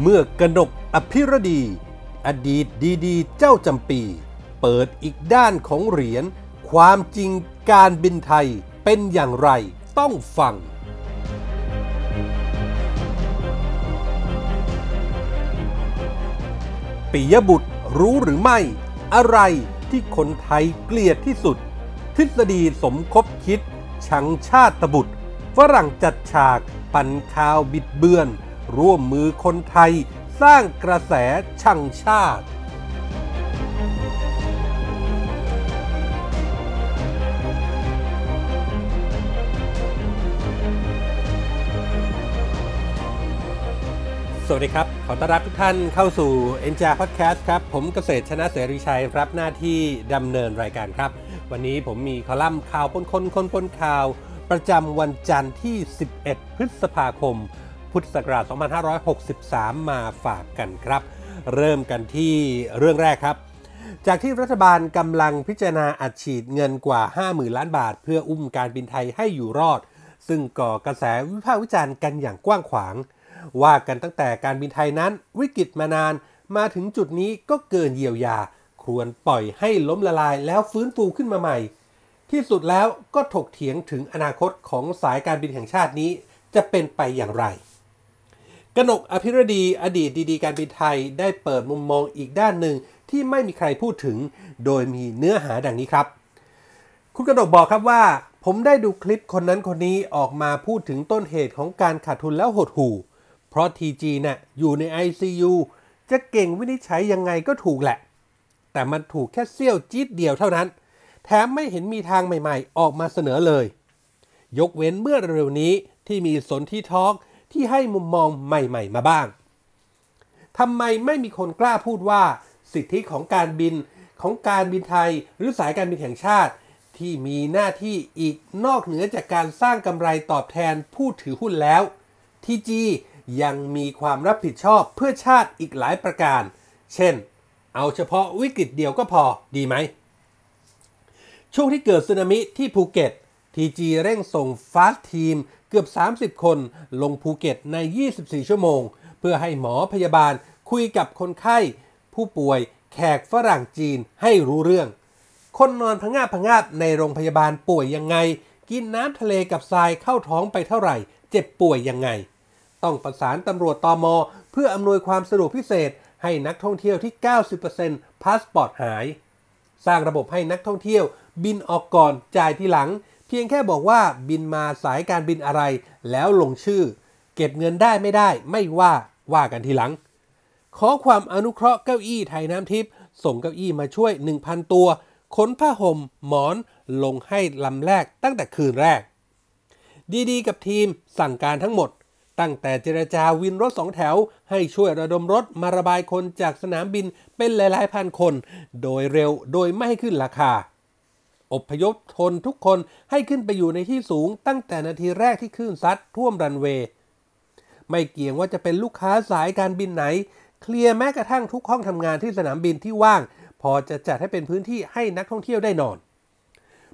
เมื่อกนกอภิรดี อดีตดีๆ เจ้าจำปี เปิดอีกด้านของเหรียญ ความจริงการบินไทยเป็นอย่างไรต้องฟัง ปิยบุตรรู้หรือไม่ อะไรที่คนไทยเกลียดที่สุด ทฤษฎีสมคบคิด ชังชาติบุตร ฝรั่งจัดฉาก ปั่นข่าวบิดเบือน ร่วมมือคนไทยสร้างกระแสชังชาติ สวัสดีครับ ขอต้อนรับทุกท่านเข้าสู่ e n j a Podcast ครับ ผมเกษตรชนะเสรีชัยรับหน้าที่ดำเนินรายการครับ วันนี้ผมมีคอลัมน์ข่าวปนคนคนปนข่าว ประจำวันจันทร์ที่ 11 พฤษภาคม พุทธศักราช 2563 มาฝากกันครับ เริ่มกันที่เรื่องแรกครับ จากที่รัฐบาลกำลังพิจารณาอัดฉีดเงินกว่า 50,000 ล้านบาท เพื่ออุ้มการบินไทยให้อยู่รอด ซึ่งก่อกระแสวิพากษ์วิจารณ์กันอย่างกว้างขวาง ว่ากันตั้งแต่การบินไทยนั้นวิกฤตมานาน มาถึงจุดนี้ก็เกินเยียวยา ควรปล่อยให้ล้มละลายแล้วฟื้นฟูขึ้นมาใหม่ที่สุดแล้วก็ถกเถียงถึงอนาคตของสายการบินแห่งชาตินี้จะเป็นไปอย่างไร กนกอภิรดีอดีตดีๆ การบินไทยได้เปิดมุมมองอีกด้านหนึ่งที่ไม่มีใครพูดถึง โดยมีเนื้อหาดังนี้ครับ คุณกนกบอกครับว่า ผมได้ดูคลิปคนนั้นคนนี้ออกมาพูดถึงต้นเหตุของการขาดทุนแล้วหดหู่ เพราะ TG น่ะอยู่ใน ICU จะเก่งวินิจฉัยยังไงก็ถูกแหละ แต่มันถูกแค่เสี้ยวจี๊ดเดียวเท่านั้น แถมไม่เห็นมีทางใหม่ๆ ออกมาเสนอเลย ยกเว้นเมื่อเร็วนี้ที่มีสนที่ทอล์ก ที่ให้มุมมองใหม่ ๆ มาบ้างทำไมไม่มีคนกล้าพูดว่าสิทธิของการบินของการบินไทย หรือสายการบินแห่งชาติ ที่มีหน้าที่อีกนอกเหนือจากการสร้างกำไรตอบแทนผู้ถือหุ้นแล้วทีจียังมีความรับผิดชอบเพื่อชาติอีกหลายประการ เช่น เอาเฉพาะวิกฤตเดียวก็พอดีไหม ช่วงที่เกิดสึนามิที่ภูเก็ต TG เร่งส่งฟาสทีม เกือบ 30 คนลงภูเก็ตใน 24 ชั่วโมง เพื่อให้หมอพยาบาลคุยกับคนไข้ ผู้ป่วยแขกฝรั่งจีนให้รู้เรื่อง คนนอนพงาบพงาบในโรงพยาบาลป่วยยังไง กินน้ำทะเลกับทรายเข้าท้องไปเท่าไหร่ เจ็บป่วยยังไง ต้องประสานตำรวจตอมอเพื่ออำนวยความสะดวกพิเศษให้นักท่องเที่ยวที่ 90%พาสปอร์ตหาย สร้างระบบให้นักท่องเที่ยวบินออกก่อนจ่ายทีหลัง เพียงแค่บอกว่าบินมาสายการบินอะไร แล้วลงชื่อ เก็บเงินได้ไม่ได้ไม่ว่าว่ากันทีหลัง ขอความอนุเคราะห์เก้าอี้ไทยน้ำทิพย์ส่งเก้าอี้มาช่วย 1,000 ตัวขนผ้าห่มหมอนลงให้ลำแรกตั้งแต่คืนแรก ดีๆ กับทีมสั่งการทั้งหมด ตั้งแต่เจรจาวินรถสองแถว ให้ช่วยระดมรถมาระบายคนจากสนามบินเป็นหลายๆพันคน โดยเร็วโดยไม่ให้ขึ้นราคา อบพยพทนทุกคนให้ขึ้นไปอยู่ในที่สูงตั้งแต่นาทีแรกที่คลื่นซัดท่วมรันเวย์ไม่เกี่ยงว่าจะเป็นลูกค้าสายการบินไหน เคลียร์แม้กระทั่งทุกห้องทำงานที่สนามบินที่ว่าง พอจะจัดให้เป็นพื้นที่ให้นักท่องเที่ยวได้นอน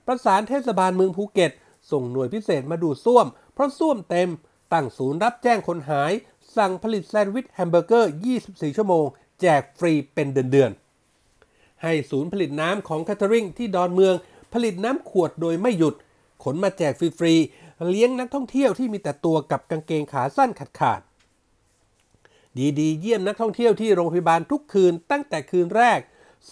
ประสานเทศบาลเมืองภูเก็ต ส่งหน่วยพิเศษมาดูซ่วม เพราะซ่วมเต็ม ตั้งศูนย์รับแจ้งคนหาย สั่งผลิตแซนด์วิชแฮมเบอร์เกอร์ 24 ชั่วโมง แจกฟรีเป็นเดือนๆให้ศูนย์ผลิตน้ำของ catering ที่ดอนเมือง ผลิตน้ำขวดโดยไม่หยุด ขนมาแจกฟรีๆ เลี้ยงนักท่องเที่ยวที่มีแต่ตัวกับกางเกงขาสั้นขาดๆดีๆ เยี่ยมนักท่องเที่ยวที่โรงพยาบาลทุกคืนตั้งแต่คืนแรก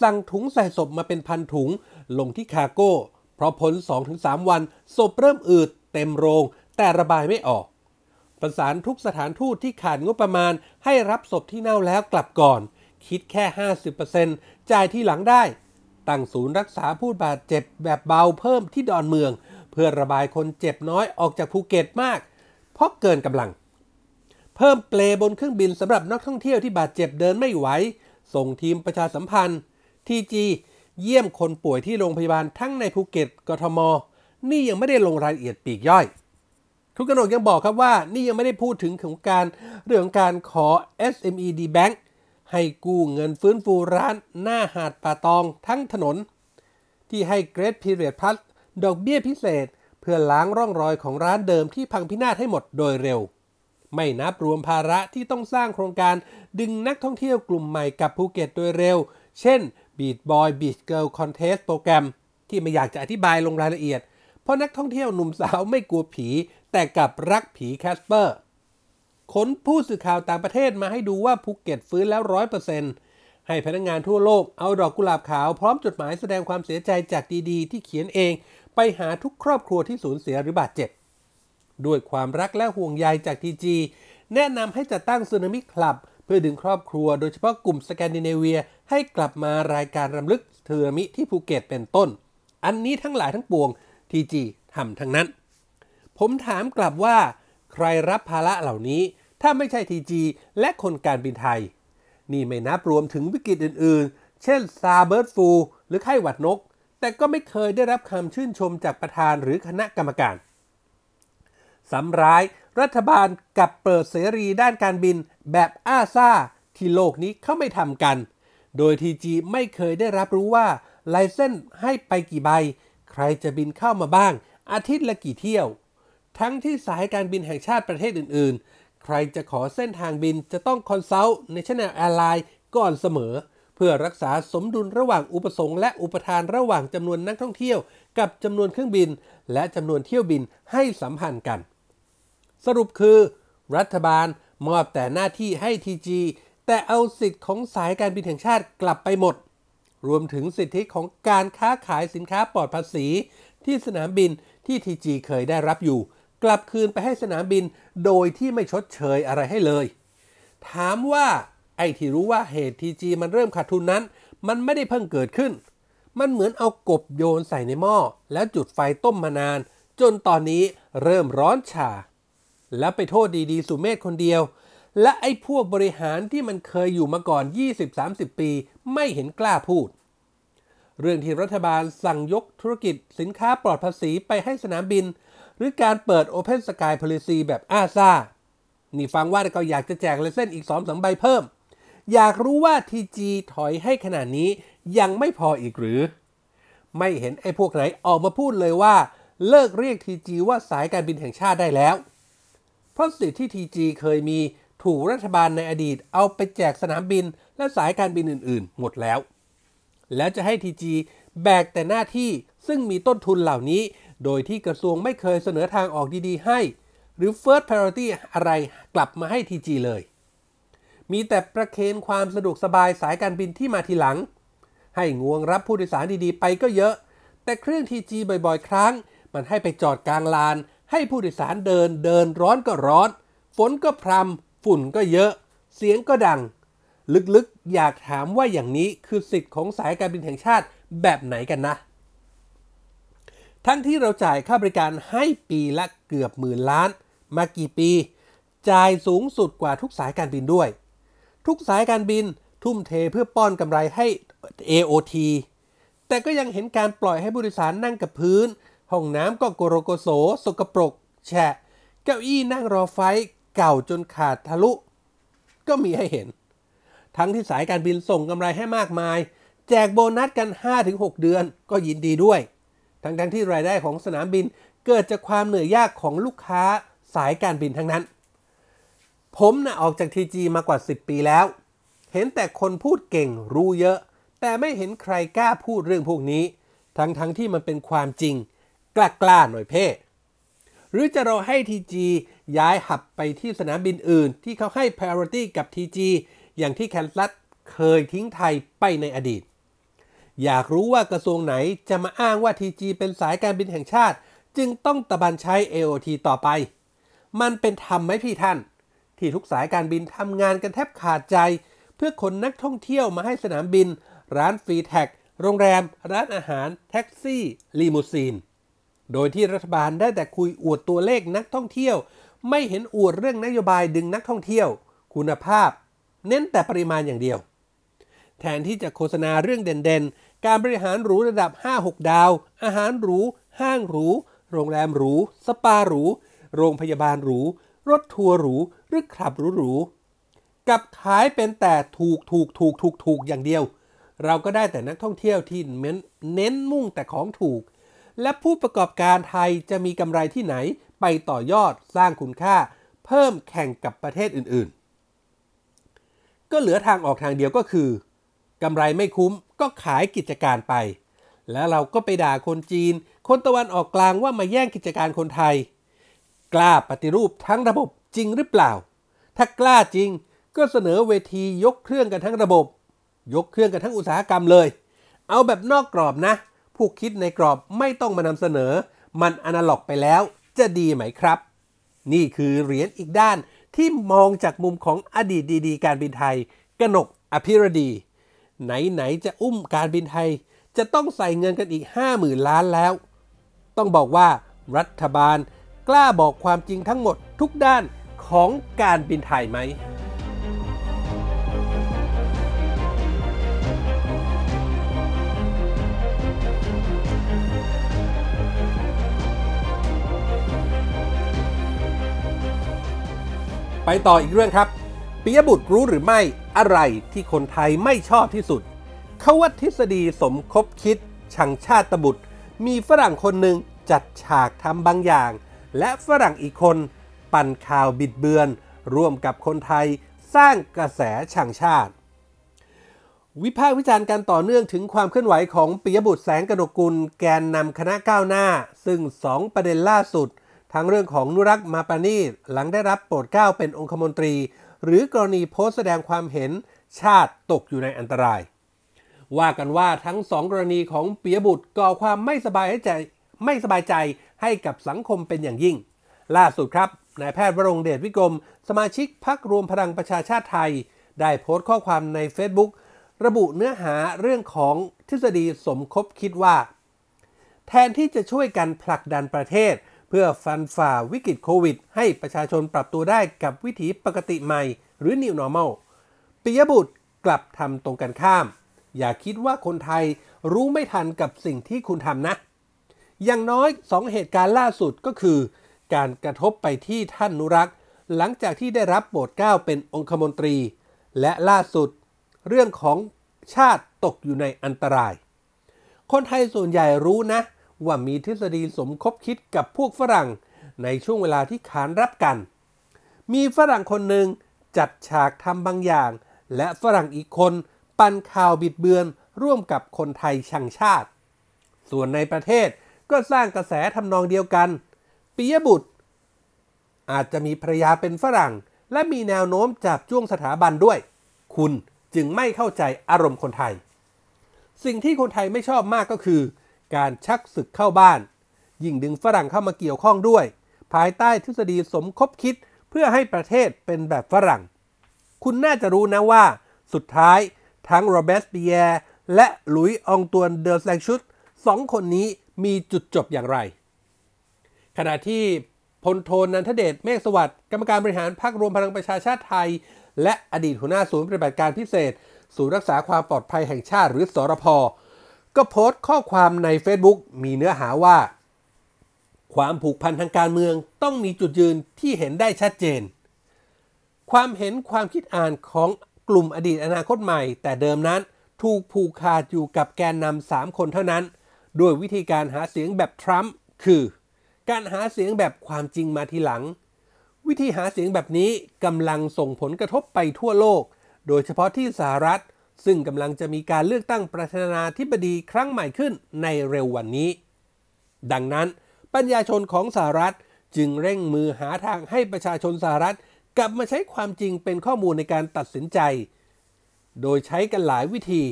สั่งถุงใส่ศพมาเป็นพันถุง ลงที่คาโก้ เพราะพ้น2-3 วันศพเริ่มอืด เต็มโรง แต่ระบายไม่ออก ประสานทุกสถานทูตที่ขาดงบประมาณ ให้รับศพที่เน่าแล้วกลับก่อน คิดแค่ 50%จ่ายที่หลังได้ ตั้งศูนย์รักษาผู้บาดเจ็บแบบเบาเพิ่มที่ดอนเมือง เพื่อระบายคนเจ็บน้อยออกจากภูเก็ตมาก เพราะเกินกำลัง เพิ่มเปลบนเครื่องบินสำหรับนักท่องเที่ยวที่บาดเจ็บเดินไม่ไหว ส่งทีมประชาสัมพันธ์ TG เยี่ยมคนป่วยที่โรงพยาบาลทั้งในภูเก็ตกทม นี่ยังไม่ได้ลงรายละเอียดปลีกย่อย คุณกนกยังบอกครับว่านี่ยังไม่ได้พูดถึงของการเรื่องการขอ SME D Bank ให้กู้เงินฟื้นฟูร้านหน้าหาดป่าตองทั้งถนน ที่ให้ Great Period Plus ดอกเบี้ยพิเศษ เพื่อล้างร่องรอยของร้านเดิมที่พังพินาศให้หมดโดยเร็ว ไม่นับรวมภาระที่ต้องสร้างโครงการดึงนักท่องเที่ยวกลุ่มใหม่กับภูเก็ตโดยเร็ว เช่น Beach Boy Beach Girl Contest โปรแกรม ที่ไม่อยากจะอธิบายลงรายละเอียด เพราะนักท่องเที่ยวหนุ่มสาวไม่กลัวผี แต่กลับรักผีแคสเปอร์ ขนผู้สื่อข่าวต่างประเทศมาให้ดูว่าภูเก็ตฟื้นแล้วร้อยเปอร์เซ็นต์ให้พนักงานทั่วโลกเอาดอกกุหลาบขาวพร้อมจดหมายแสดงความเสียใจจาก DD ที่เขียนเอง ไปหาทุกครอบครัวที่สูญเสียหรือบาดเจ็บ ด้วยความรักและห่วงใยจาก TG แนะนำให้จัดตั้ง Tsunami Club เพื่อดึงครอบครัวโดยเฉพาะกลุ่มสแกนดิเนเวีย ให้กลับมารายการรำลึกสึนามิที่ภูเก็ตเป็นต้น อันนี้ทั้งหลายทั้งปวงทีจีทำทั้งนั้น ผมถามกลับว่า ใครรับภาระเหล่านี้ ถ้าไม่ใช่ทีจีและคนการบินไทย นี่ไม่นับรวมถึงวิกฤตอื่นๆ เช่นซาเบิร์ดฟูหรือไข้หวัดนก แต่ก็ไม่เคยได้รับคำชื่นชมจากประธานหรือคณะกรรมการสำร้ายรัฐบาลกับเปิดเสรีด้านการบินแบบอ้าซ่าที่โลกนี้เขาไม่ทำกัน โดย TG ไม่เคยได้รับรู้ว่า license ให้ไปกี่ใบ ใครจะบินเข้ามาบ้าง อาทิตย์ละกี่เที่ยว ทั้งที่สายการบินแห่งชาติประเทศอื่นๆ ใครจะขอเส้นทางบินจะต้อง consult national airline ก่อนเสมอ เพื่อรักษาสมดุลระหว่างอุปสงค์และอุปทานระหว่างจำนวนนักท่องเที่ยว กับจำนวนเครื่องบิน และจำนวนเที่ยวบินให้สัมพันธ์กัน สรุปคือ รัฐบาลมอบแต่หน้าที่ให้ทีจีแต่เอาสิทธิ์ของสายการบินแห่งชาติกลับไปหมด รวมถึงสิทธิของการค้าขายสินค้าปลอดภาษี ที่สนามบินที่ทีจีเคยได้รับอยู่ กลับคืนไปให้สนามบินโดยที่ไม่ชดเชยอะไรให้เลย ถามว่าไอ้ที่รู้ว่าเหตุทีจีมันเริ่มขาดทุนนั้น มันไม่ได้เพิ่งเกิดขึ้น มันเหมือนเอากบโยนใส่ในหม้อ แล้วจุดไฟต้มมานาน จนตอนนี้เริ่มร้อนชาแล้วไปโทษดีๆ สุเมธคนเดียว และไอ้พวกบริหารที่มันเคยอยู่มาก่อน 20-30 ปี ไม่เห็นกล้าพูดเรื่องที่รัฐบาลสั่งยกธุรกิจสินค้าปลอดภาษีไปให้สนามบิน รือการเปิด Open Sky Policy แบบอาซานี่ฟังว่าก็อยากจะแจกเลยเส้นอีก2อสใบเพิ่ม อยากรู้ว่า TG ถอยให้ขนาดนี้ยังไม่พออีกหรือ ไม่เห็นไอ้พวกไหนออกมาพูดเลยว่า เลิกเรียก TG ว่าสายการบินแห่งชาติได้แล้ว เพราะสิทธิ์ที่ TG เคยมีถูกรัฐบาลในอดีตเอาไปแจกสนามบินและสายการบินอื่น ๆ หมดแล้ว แล้วจะให้ TG แบกแต่หน้าที่ซึ่งมีต้นทุนเหล่านี้ โดยที่กระทรวงไม่เคยเสนอทางออกดีๆ ให้ หรือ First Priority อะไรกลับมาให้ TG เลย มีแต่ประเคนความสะดวกสบายสายการบินที่มาทีหลัง ให้งวงรับผู้โดยสารดีๆ ไปก็เยอะ แต่เครื่อง TG บ่อยๆ ครั้ง มันให้ไปจอดกลางลาน ให้ผู้โดยสารเดินเดินร้อนก็ร้อน ฝนก็พรำฝุ่นก็เยอะ เสียงก็ดัง ลึกๆ อยากถามว่าอย่างนี้คือสิทธิ์ของสายการบินแห่งชาติแบบไหนกันนะ ทั้งที่เราจ่ายค่าบริการให้ปีละเกือบหมื่นล้าน มากี่ปี จ่ายสูงสุดกว่าทุกสายการบินด้วย ทุกสายการบินทุ่มเทเพื่อป้อนกำไรให้ AOT แต่ก็ยังเห็นการปล่อยให้ผู้โดยสารนั่งกับพื้น ห้องน้ำก็โกโรโกโสสกปรก แฉะ เก้าอี้นั่งรอไฟเก่าจนขาดทะลุ ก็มีให้เห็น ทั้งที่สายการบินส่งกำไรให้มากมาย แจกโบนัสกัน 5-6 เดือนก็ยินดีด้วย ทั้งทั้งที่รายได้ของสนามบินเกิดจากความเหนื่อยยากของลูกค้าสายการบินทั้งนั้น ผมนะ่ะออกจากทีจีมากว่า 10 ปีแล้ว เห็นแต่คนพูดเก่งรู้เยอะ แต่ไม่เห็นใครกล้าพูดเรื่องพวกนี้ ทั้งทั้งที่มันเป็นความจริง กล้ากล้าหน่อยเพ่หรือจะรอให้ TG ย้ายหับไปที่สนามบินอื่น ที่เขาให้ priority กับ TG อย่างที่แคนซัสเคยทิ้งไทยไปในอดีต อยากรู้ว่ากระทรวงไหนจะมาอ้างว่า TG เป็นสายการบินแห่งชาติ จึงต้องตะบันใช้ AOT ต่อไป มันเป็นธรรมไหมพี่ท่าน ที่ทุกสายการบินทำงานกันแทบขาดใจ เพื่อขนนักท่องเที่ยวมาให้สนามบิน ร้าน free tax โรงแรม ร้านอาหาร แท็กซี่ลีมูซีน โดยที่รัฐบาลได้แต่คุยอวดตัวเลขนักท่องเที่ยว ไม่เห็นอวดเรื่องนโยบายดึงนักท่องเที่ยว คุณภาพ เน้นแต่ปริมาณอย่างเดียว แทนที่จะโฆษณาเรื่องเด่นๆ การบริหารหรูระดับ 5-6 ดาว อาหารหรู ห้างหรู โรงแรมหรู สปาหรู โรงพยาบาลหรู รถทัวร์หรู หรือคลับหรูๆกับขายเป็นแต่ถูกถูกถูกถูกถูกอย่างเดียว เราก็ได้แต่นักท่องเที่ยวที่เน้นมุ่งแต่ของถูก และผู้ประกอบการไทยจะมีกำไรที่ไหนไปต่อยอดสร้างคุณค่า เพิ่มแข่งกับประเทศอื่นๆ ก็เหลือทางออกทางเดียวก็คือ กำไรไม่คุ้มก็ขายกิจการไป แล้วเราก็ไปด่าคนจีน คนตะวันออกกลางว่ามาแย่งกิจการคนไทย กล้าปฏิรูปทั้งระบบจริงหรือเปล่า ถ้ากล้าจริงก็เสนอเวทียกเครื่องกันทั้งระบบ ยกเครื่องกันทั้งอุตสาหกรรมเลย เอาแบบนอกกรอบนะ ผู้คิดในกรอบไม่ต้องมานำเสนอ มันอนาล็อกไปแล้วจะดีไหมครับ นี่คือเหรียญอีกด้านที่มองจากมุมของอดีตดี ๆ การบินไทย กนกอภิรดี ไหนๆจะอุ้มการบินไทย จะต้องใส่เงินกันอีก 50,000 ล้านแล้ว ต้องบอกว่ารัฐบาลกล้าบอกความจริงทั้งหมดทุกด้านของการบินไทยไหมไปต่ออีกเรื่องครับปิยบุตรรู้หรือไม่ อะไรที่คนไทยไม่ชอบที่สุด เขาว่าทฤษฎีสมคบคิด ชังชาติบุตร มีฝรั่งคนหนึ่งจัดฉากทำบางอย่าง และฝรั่งอีกคนปั่นข่าวบิดเบือน ร่วมกับคนไทยสร้างกระแสชังชาติ วิพากษ์วิจารณ์การต่อเนื่องถึงความเคลื่อนไหวของปิยบุตรแสงกนกุลแกนนำคณะก้าวหน้า ซึ่ง 2 ประเด็นล่าสุดทั้งเรื่องของนุรักษ์มาปานีหลังได้รับโปรดเกล้าเป็นองคมนตรี หรือกรณีโพสต์แสดงความเห็นชาติตกอยู่ในอันตราย ว่ากันว่าทั้งสองกรณีของปิยบุตรก่อความไม่สบายใจไม่สบายใจให้กับสังคมเป็นอย่างยิ่ง ล่าสุดครับนายแพทย์วรงเดชวิกรม สมาชิกพักรวมพลังประชาชาติไทย ได้โพสต์ข้อความใน Facebook ระบุเนื้อหาเรื่องของทฤษฎีสมคบคิดว่า แทนที่จะช่วยกันผลักดันประเทศ เพื่อฟันฝ่าวิกฤตโควิด ให้ประชาชนปรับตัวได้กับวิถีปกติใหม่ หรือ New Normal ปิยบุตรกลับทำตรงกันข้าม อย่าคิดว่าคนไทยรู้ไม่ทันกับสิ่งที่คุณทำนะ อย่างน้อยสองเหตุการณ์ล่าสุดก็คือ การกระทบไปที่ท่านนุรักษ์ หลังจากที่ได้รับโปรดเกล้าเป็นองคมนตรี และล่าสุด เรื่องของชาติตกอยู่ในอันตราย คนไทยส่วนใหญ่รู้นะ ว่ามีทฤษฎีสมคบคิดกับพวกฝรั่งในช่วงเวลาที่ขานรับกัน มีฝรั่งคนหนึ่งจัดฉากทำบางอย่าง และฝรั่งอีกคนปั่นข่าวบิดเบือนร่วมกับคนไทยชังชาติ ส่วนในประเทศก็สร้างกระแสทำนองเดียวกันปิยบุตร อาจจะมีภรรยาเป็นฝรั่ง และมีแนวโน้มจับจ้วงสถาบันด้วย คุณจึงไม่เข้าใจอารมณ์คนไทย สิ่งที่คนไทยไม่ชอบมากก็คือ การชักศึกเข้าบ้าน ยิ่งดึงฝรั่งเข้ามาเกี่ยวข้องด้วย ภายใต้ทฤษฎีสมคบคิดเพื่อให้ประเทศเป็นแบบฝรั่ง คุณน่าจะรู้นะว่า สุดท้ายทั้งโรเบสเปียร์และหลุยส์องตวนเดอแซงชุดสองคนนี้มีจุดจบอย่างไร ขณะที่พลโทนันทเดชเมฆสวัสดิ์กรรมการบริหารพรรครวมพลังประชาชาติไทย และอดีตหัวหน้าศูนย์ปฏิบัติการพิเศษ ศูนย์รักษาความปลอดภัยแห่งชาติหรือสอรพ ก็โพสต์ข้อความใน Facebook มีเนื้อหาว่า ความผูกพันทางการเมืองต้องมีจุดยืนที่เห็นได้ชัดเจน ความเห็นความคิดอ่านของกลุ่มอดีตอนาคตใหม่ แต่เดิมนั้นถูกผูกขาดอยู่กับแกนนำสามคนเท่านั้น ด้วยวิธีการหาเสียงแบบทรัมป์คือ การหาเสียงแบบความจริงมาทีหลัง วิธีหาเสียงแบบนี้กำลังส่งผลกระทบไปทั่วโลก โดยเฉพาะที่สหรัฐ ซึ่งกำลังจะมีการเลือกตั้งประธานาธิบดีครั้งใหม่ขึ้นในเร็ววันนี้ ดังนั้นปัญญาชนของสหรัฐจึงเร่งมือหาทางให้ประชาชนสหรัฐกลับมาใช้ความจริงเป็นข้อมูลในการตัดสินใจ โดยใช้กันหลายวิธี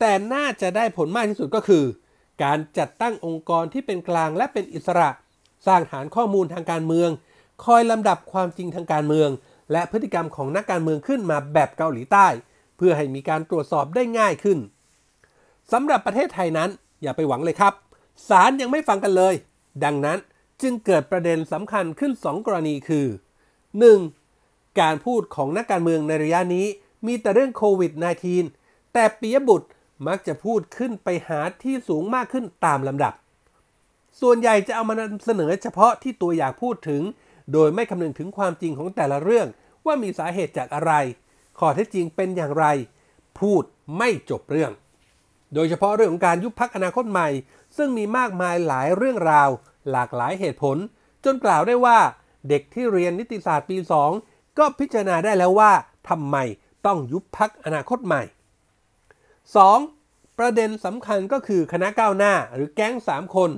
แต่น่าจะได้ผลมากที่สุดก็คือ การจัดตั้งองค์กรที่เป็นกลางและเป็นอิสระ สร้างฐานข้อมูลทางการเมือง คอยลำดับความจริงทางการเมือง และพฤติกรรมของนักการเมืองขึ้นมาแบบเกาหลีใต้ พื่อให้มีการตรวจสอบได้ง่ายขึ้นสำหรับประเทศไทยนั้นอย่าไปหวังเลยครับศาลยังไม่ฟังกันเลย ดังนั้นจึงเกิดประเด็นสำคัญขึ้น 2 กรณีคือ 1. การพูดของนักการเมืองในระยะนี้มีแต่เรื่องโควิด -19 แต่ปิยบุตรมักจะพูดขึ้นไปหาที่สูงมากขึ้นตามลำดับ ส่วนใหญ่จะเอามานำเสนอเฉพาะที่ตัวอยากพูดถึง โดยไม่คำนึงถึงความจริงของแต่ละเรื่องว่ามีสาเหตุจากอะไร ข้อเท็จจริงเป็นอย่างไร พูดไม่จบเรื่อง โดยเฉพาะเรื่องของการยุบพักอนาคตใหม่ ซึ่งมีมากมายหลายเรื่องราว หลากหลายเหตุผล จนกล่าวได้ว่า เด็กที่เรียนนิติศาสตร์ปี 2 ก็พิจารณาได้แล้วว่าทำไมต้องยุบพักอนาคตใหม่ 2. ประเด็นสำคัญก็คือคณะก้าวหน้าหรือแก๊ง 3 คน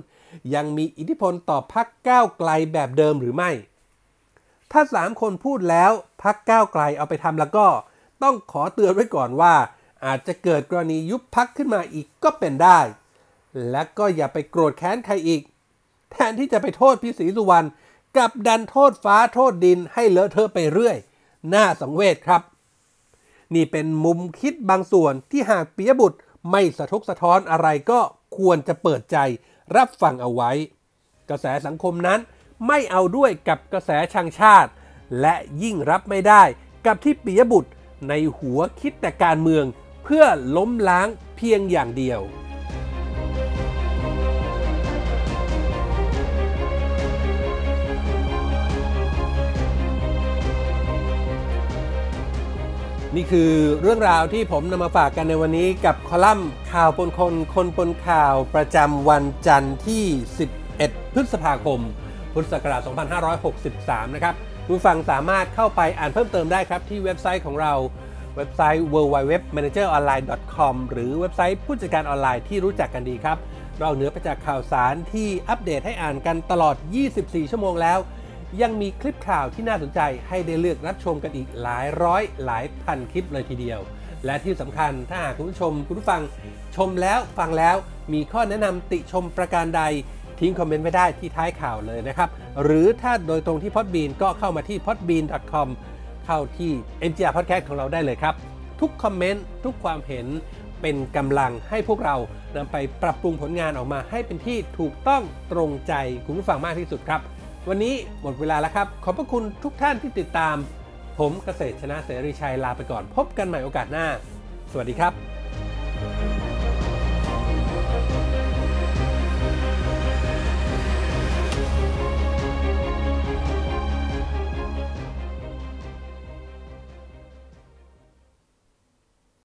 ยังมีอิทธิพลต่อพักก้าวไกลแบบเดิมหรือไม่ ถ้า 3 คนพูดแล้วพักก้าวไกลเอาไปทำแล้วก็ ต้องขอเตือนไว้ก่อนว่า อาจจะเกิดกรณียุบพักขึ้นมาอีกก็เป็นได้ และก็อย่าไปโกรธแค้นใครอีก แทนที่จะไปโทษพี่ศรีสุวรรณกับดันโทษฟ้าโทษดินให้เลอะเทอะไปเรื่อย น่าสังเวชครับ นี่เป็นมุมคิดบางส่วนที่หากปิยบุตรไม่สะทกสะท้อนอะไรก็ควรจะเปิดใจรับฟังเอาไว้ กระแสสังคมนั้น ไม่เอาด้วยกับกระแสชังชาติ และยิ่งรับไม่ได้กับที่ปิยบุตรในหัวคิดแต่การเมืองเพื่อล้มล้างเพียงอย่างเดียวนี่คือเรื่องราวที่ผมนำมาฝากกันในวันนี้กับคอลัมน์ข่าวปนคนคนปนข่าวประจำวันจันทร์ที่ 11 พฤษภาคม พุทธศักราช 2563 นะครับผู้ฟังสามารถเข้าไปอ่านเพิ่มเติมได้ครับ ที่เว็บไซต์ของเราเว็บไซต์ www.manageronline.com หรือเว็บไซต์ผู้จัดการออนไลน์ที่รู้จักกันดีครับ เราเหนือไปจากข่าวสารที่อัปเดตให้อ่านกันตลอด 24 ชั่วโมงแล้ว ยังมีคลิปข่าวที่น่าสนใจให้ได้เลือกรับชมกันอีกหลายร้อยหลายพันคลิปเลยทีเดียว และที่สำคัญถ้าหากคุณผู้ชมคุณผู้ฟังชมแล้วฟังแล้วมีข้อแนะนำติชมประการใด ทิ้งคอมเมนต์ไว้ได้ที่ท้ายข่าวเลยนะครับ หรือถ้าโดยตรงที่ Podbean ก็เข้ามาที่ podbean.com เข้าที่ MGR Podcast ของเราได้เลยครับ ทุกคอมเมนต์ทุกความเห็นเป็นกำลังให้พวกเรานำไปปรับปรุงผลงานออกมาให้เป็นที่ถูกต้องตรงใจคุณผู้ฟังมากที่สุดครับ วันนี้หมดเวลาแล้วครับ ขอบพระคุณทุกท่านที่ติดตาม ผมเกษตรชนะเสรีชัยลาไปก่อน พบกันใหม่โอกาสหน้า สวัสดีครับ